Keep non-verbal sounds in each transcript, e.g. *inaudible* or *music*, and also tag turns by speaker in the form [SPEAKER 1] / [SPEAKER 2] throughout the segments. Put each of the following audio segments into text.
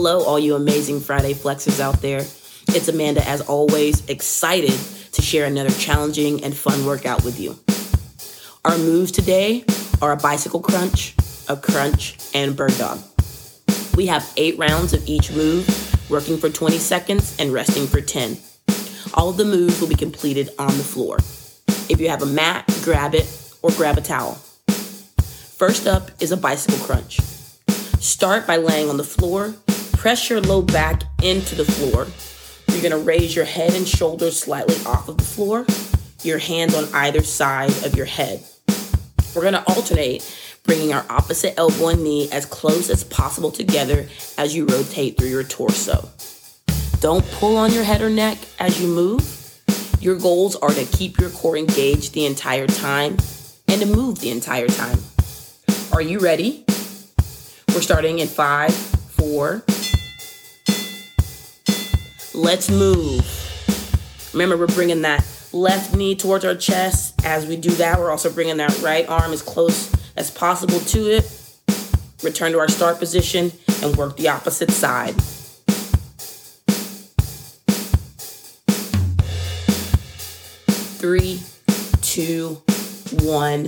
[SPEAKER 1] Hello, all you amazing Friday flexers out there. It's Amanda, as always, excited to share another challenging and fun workout with you. Our moves today are a bicycle crunch, a crunch, and bird dog. We have eight rounds of each move, working for 20 seconds and resting for 10. All of the moves will be completed on the floor. If you have a mat, grab it or grab a towel. First up is a bicycle crunch. Start by laying on the floor Press your low back into the floor. You're gonna raise your head and shoulders slightly off of the floor, your hands on either side of your head. We're gonna alternate, bringing our opposite elbow and knee as close as possible together as you rotate through your torso. Don't pull on your head or neck as you move. Your goals are to keep your core engaged the entire time and to move the entire time. Are you ready? We're starting in five, four, Let's move. Remember, we're bringing that left knee towards our chest. As we do that, we're also bringing that right arm as close as possible to it. Return to our start position and work the opposite side. Three, two, one,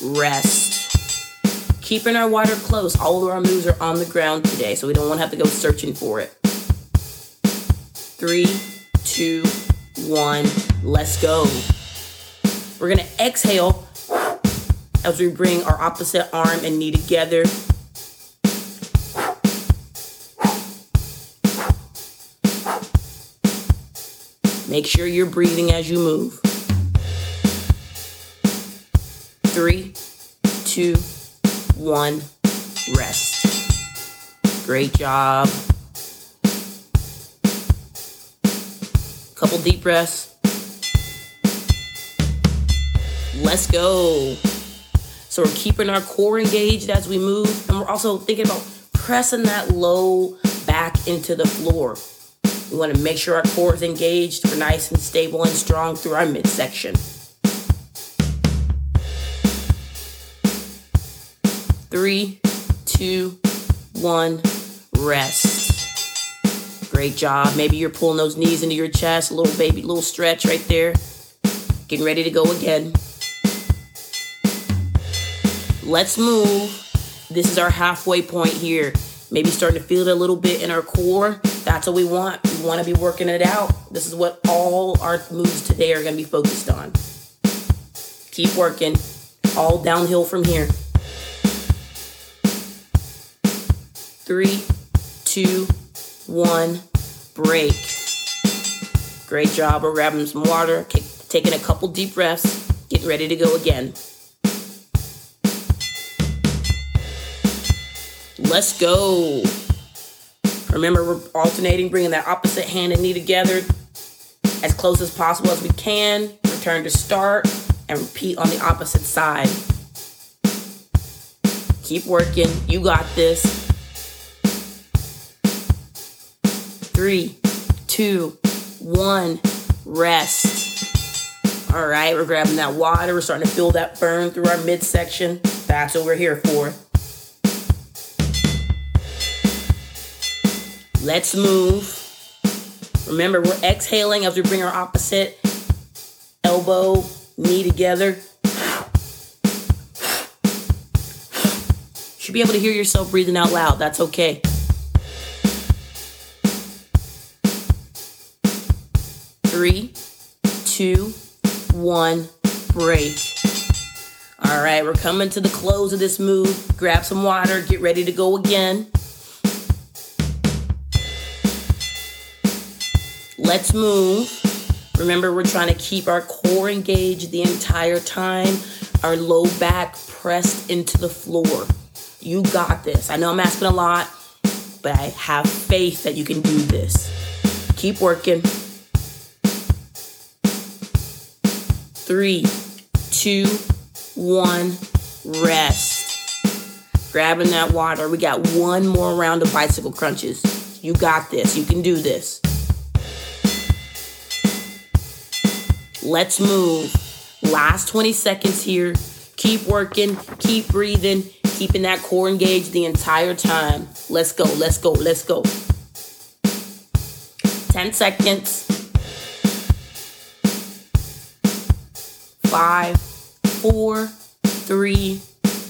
[SPEAKER 1] rest. Keeping our water close. All of our moves are on the ground today, so we don't want to have to go searching for it. Three, two, one, let's go. We're gonna exhale as we bring our opposite arm and knee together. Make sure you're breathing as you move. Three, two, one, rest. Great job. Couple deep breaths. Let's go. So we're keeping our core engaged as we move, and we're also thinking about pressing that low back into the floor. We want to make sure our core is engaged. We're nice and stable and strong through our midsection. Three, two, one, rest. Great job. Maybe you're pulling those knees into your chest, a little baby, little stretch right there. Getting ready to go again. Let's move. This is our halfway point here. Maybe starting to feel it a little bit in our core. That's what we want. We want to be working it out. This is what all our moves today are going to be focused on. Keep working. All downhill from here. Three, two, one, break. Great job. We're grabbing some water, taking a couple deep breaths, getting ready to go again. Let's go. Remember, we're alternating, bringing that opposite hand and knee together as close as possible as we can. Return to start and repeat on the opposite side. Keep working. You got this. Three, two, one, rest. All right, we're grabbing that water. We're starting to feel that burn through our midsection. That's what we're here for. Let's move. Remember, we're exhaling as we bring our opposite elbow, knee together. Should be able to hear yourself breathing out loud. That's okay. Three, two, one, break. All right, we're coming to the close of this move. Grab some water, get ready to go again. Let's move. Remember, we're trying to keep our core engaged the entire time, our low back pressed into the floor. You got this. I know I'm asking a lot, but I have faith that you can do this. Keep working. Three, two, one, rest. Grabbing that water. We got one more round of bicycle crunches. You got this. You can do this. Let's move. Last 20 seconds here. Keep working, keep breathing, keeping that core engaged the entire time. Let's go, let's go, let's go. 10 seconds. Five, four, three,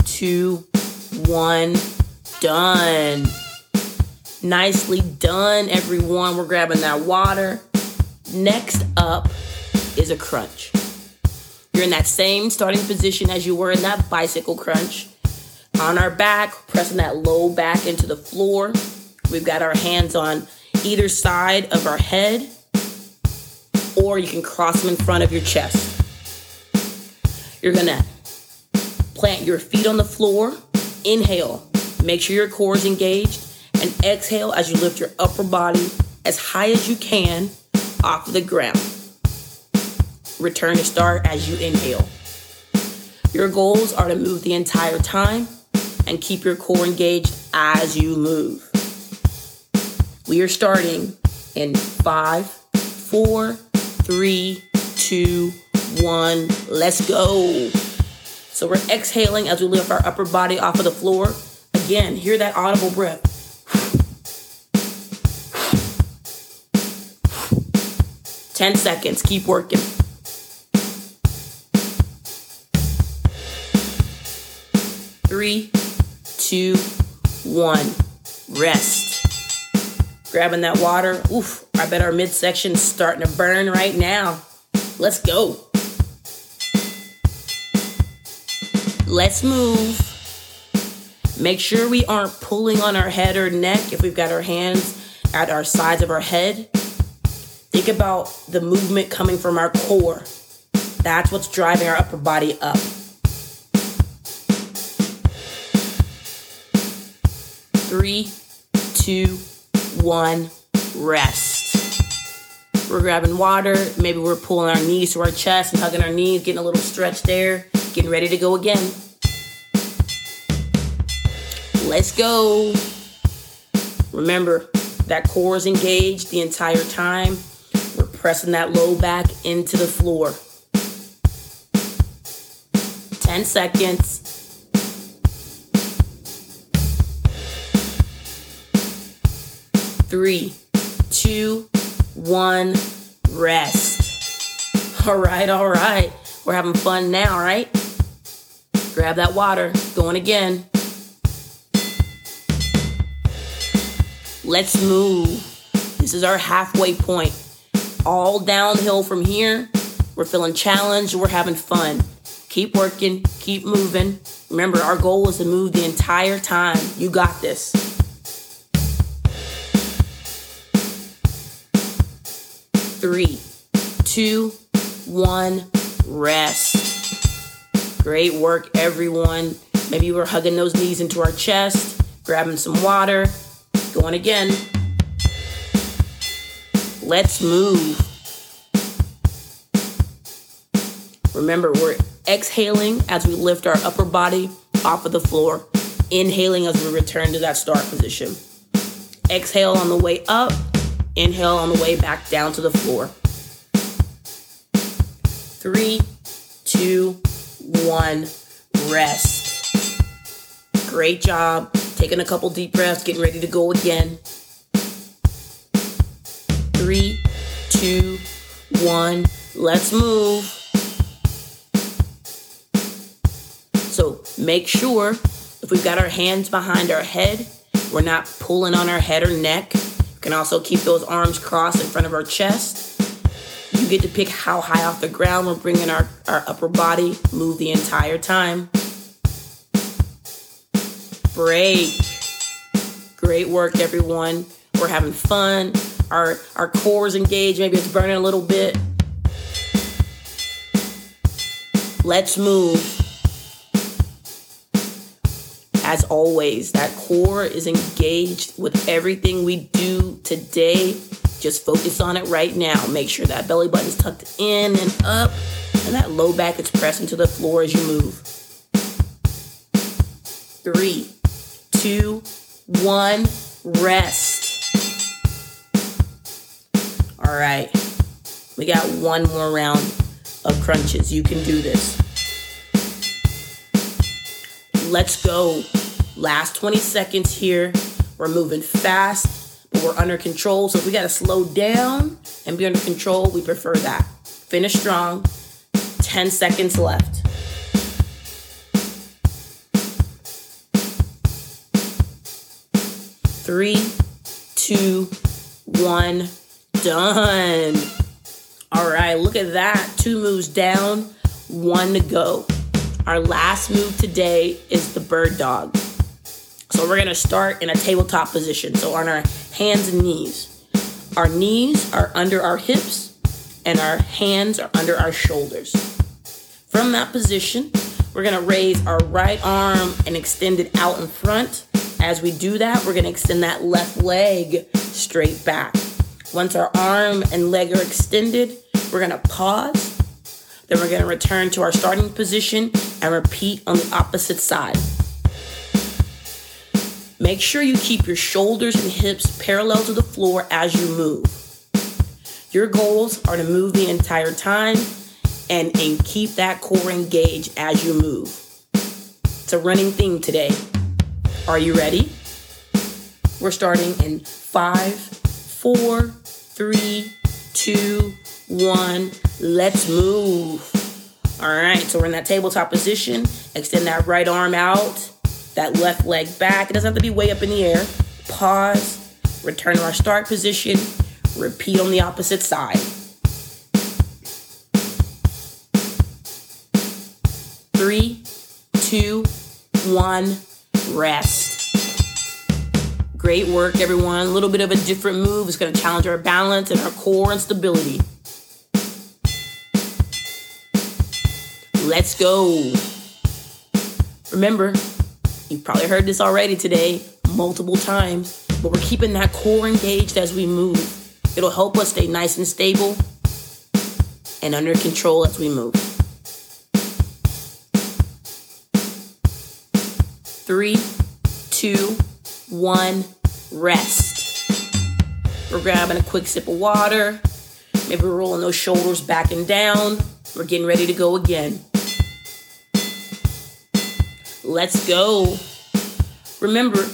[SPEAKER 1] two, one. Done. Nicely done, everyone. We're grabbing that water. Next up is a crunch. You're in that same starting position as you were in that bicycle crunch. On our back, pressing that low back into the floor. We've got our hands on either side of our head, or you can cross them in front of your chest. You're gonna plant your feet on the floor, inhale, make sure your core is engaged, and exhale as you lift your upper body as high as you can off of the ground. Return to start as you inhale. Your goals are to move the entire time and keep your core engaged as you move. We are starting in five, four, three, two, one. Let's go. So we're exhaling as we lift our upper body off of the floor. Again, hear that audible breath. Ten seconds. Keep working. Three, two, one. Rest. Grabbing that water. Oof, I bet our midsection's starting to burn right now. Let's go. Let's move. Make sure we aren't pulling on our head or neck if we've got our hands at our sides of our head. Think about the movement coming from our core. That's what's driving our upper body up. Three, two, one, rest. We're grabbing water. Maybe we're pulling our knees to our chest and hugging our knees, getting a little stretch there, getting ready to go again. Let's go. Remember, that core is engaged the entire time. We're pressing that low back into the floor. 10 seconds. Three, two, one, rest. *laughs* All right, all right. We're having fun now, right? Grab that water. Going again. Let's move. This is our halfway point. All downhill from here. We're feeling challenged. We're having fun. Keep working. Keep moving. Remember, our goal is to move the entire time. You got this. Three, two, one, rest. Great work, everyone. Maybe we're hugging those knees into our chest, grabbing some water, going again. Let's move. Remember, we're exhaling as we lift our upper body off of the floor, inhaling as we return to that start position. Exhale on the way up, inhale on the way back down to the floor. Three, two, one, rest. Great job. Taking a couple deep breaths, getting ready to go again. Three, two, one, let's move. So make sure if we've got our hands behind our head, we're not pulling on our head or neck. We can also keep those arms crossed in front of our chest. You get to pick how high off the ground we're bringing our, our upper body, move the entire time. Break. Great work, everyone. We're having fun. Our our core is engaged. Maybe it's burning a little bit. Let's move. As always, that core is engaged with everything we do today. Just focus on it right now. Make sure that belly button's tucked in and up, and that low back is pressed into the floor as you move. Three, two, one, rest. All right, we got one more round of crunches. You can do this. Let's go. Last 20 seconds here. We're moving fast, we're under control. So if we got to slow down and be under control, we prefer that. Finish strong. 10 seconds left. Three, two, one, done. All right, look at that. Two moves down, one to go. Our last move today is the bird dog. So we're gonna start in a tabletop position. So on our hands and knees. Our knees are under our hips and our hands are under our shoulders. From that position, we're gonna raise our right arm and extend it out in front. As we do that, we're gonna extend that left leg straight back. Once our arm and leg are extended, we're gonna pause. Then we're gonna return to our starting position and repeat on the opposite side. Make sure you keep your shoulders and hips parallel to the floor as you move. Your goals are to move the entire time and, and keep that core engaged as you move. It's a running theme today. Are you ready? We're starting in five, four, three, two, one. Let's move. All right, so we're in that tabletop position. Extend that right arm out that left leg back. It doesn't have to be way up in the air. Pause, return to our start position, repeat on the opposite side. Three, two, one, rest. Great work, everyone. A little bit of a different move. It's going to challenge our balance and our core and stability. Let's go. Remember, You've probably heard this already today, multiple times, but we're keeping that core engaged as we move. It'll help us stay nice and stable and under control as we move. Three, two, one, rest. We're grabbing a quick sip of water. Maybe we're rolling those shoulders back and down. We're getting ready to go again. Let's go. Remember,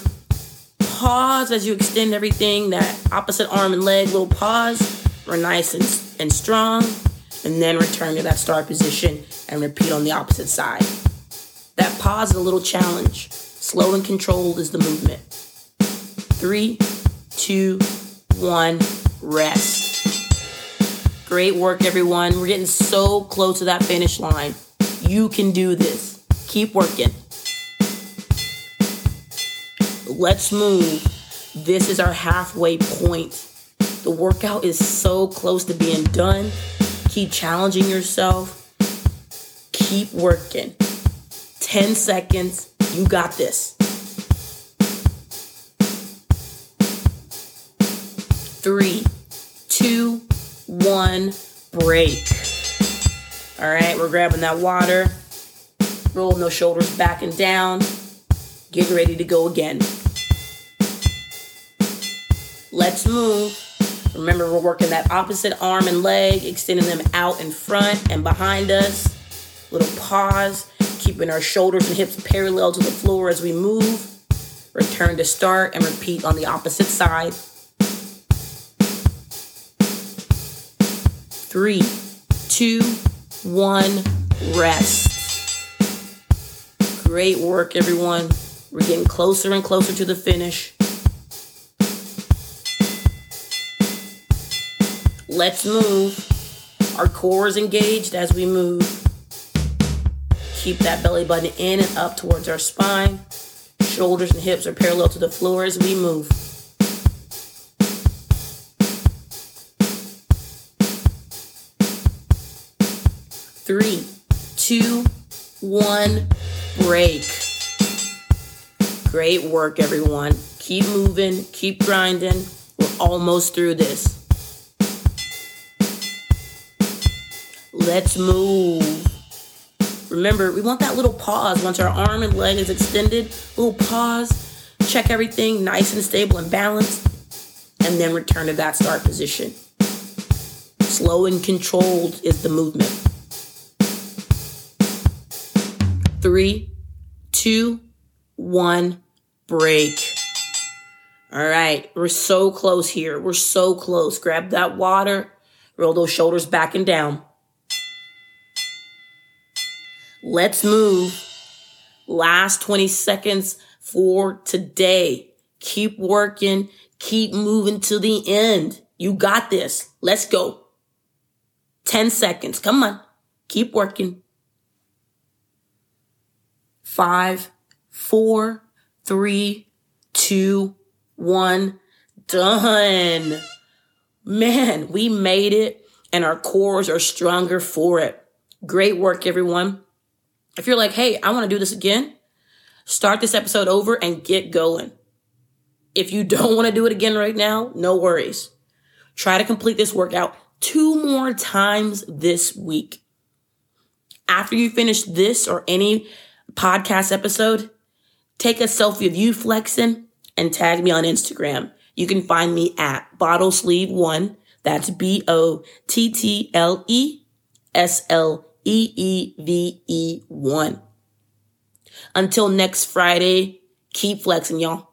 [SPEAKER 1] pause as you extend everything, that opposite arm and leg, little pause. We're nice and, and strong. And then return to that start position and repeat on the opposite side. That pause is a little challenge. Slow and controlled is the movement. Three, two, one, rest. Great work, everyone. We're getting so close to that finish line. You can do this. Keep working. Let's move. This is our halfway point. The workout is so close to being done. Keep challenging yourself. Keep working. 10 seconds. You got this. Three, two, one, break. All right, we're grabbing that water, rolling those shoulders back and down, getting ready to go again. Let's move. Remember, we're working that opposite arm and leg, extending them out in front and behind us. Little pause, keeping our shoulders and hips parallel to the floor as we move. Return to start and repeat on the opposite side. Three, two, one, rest. Great work, everyone. We're getting closer and closer to the finish. Let's move. Our core is engaged as we move. Keep that belly button in and up towards our spine. Shoulders and hips are parallel to the floor as we move. Three, two, one, break. Great work, everyone. Keep moving, keep grinding. We're almost through this. Let's move. Remember, we want that little pause once our arm and leg is extended. Little pause, check everything nice and stable and balanced, and then return to that start position. Slow and controlled is the movement. Three, two, one, break. All right, we're so close here. We're so close. Grab that water, roll those shoulders back and down. Let's move. Last 20 seconds for today. Keep working, keep moving to the end. You got this. Let's go. 10 seconds. Come on. Keep working. Five, four, three, two, one. Done. Man, we made it and our cores are stronger for it. Great work, everyone. If you're like, hey, I want to do this again, start this episode over and get going. If you *laughs* don't want to do it again right now, no worries. Try to complete this workout two more times this week. After you finish this or any podcast episode, take a selfie of you flexing and tag me on Instagram. You can find me at bottle sleeve one. That's B O T T L E S L E E V E one. Until next Friday, keep flexing, y'all.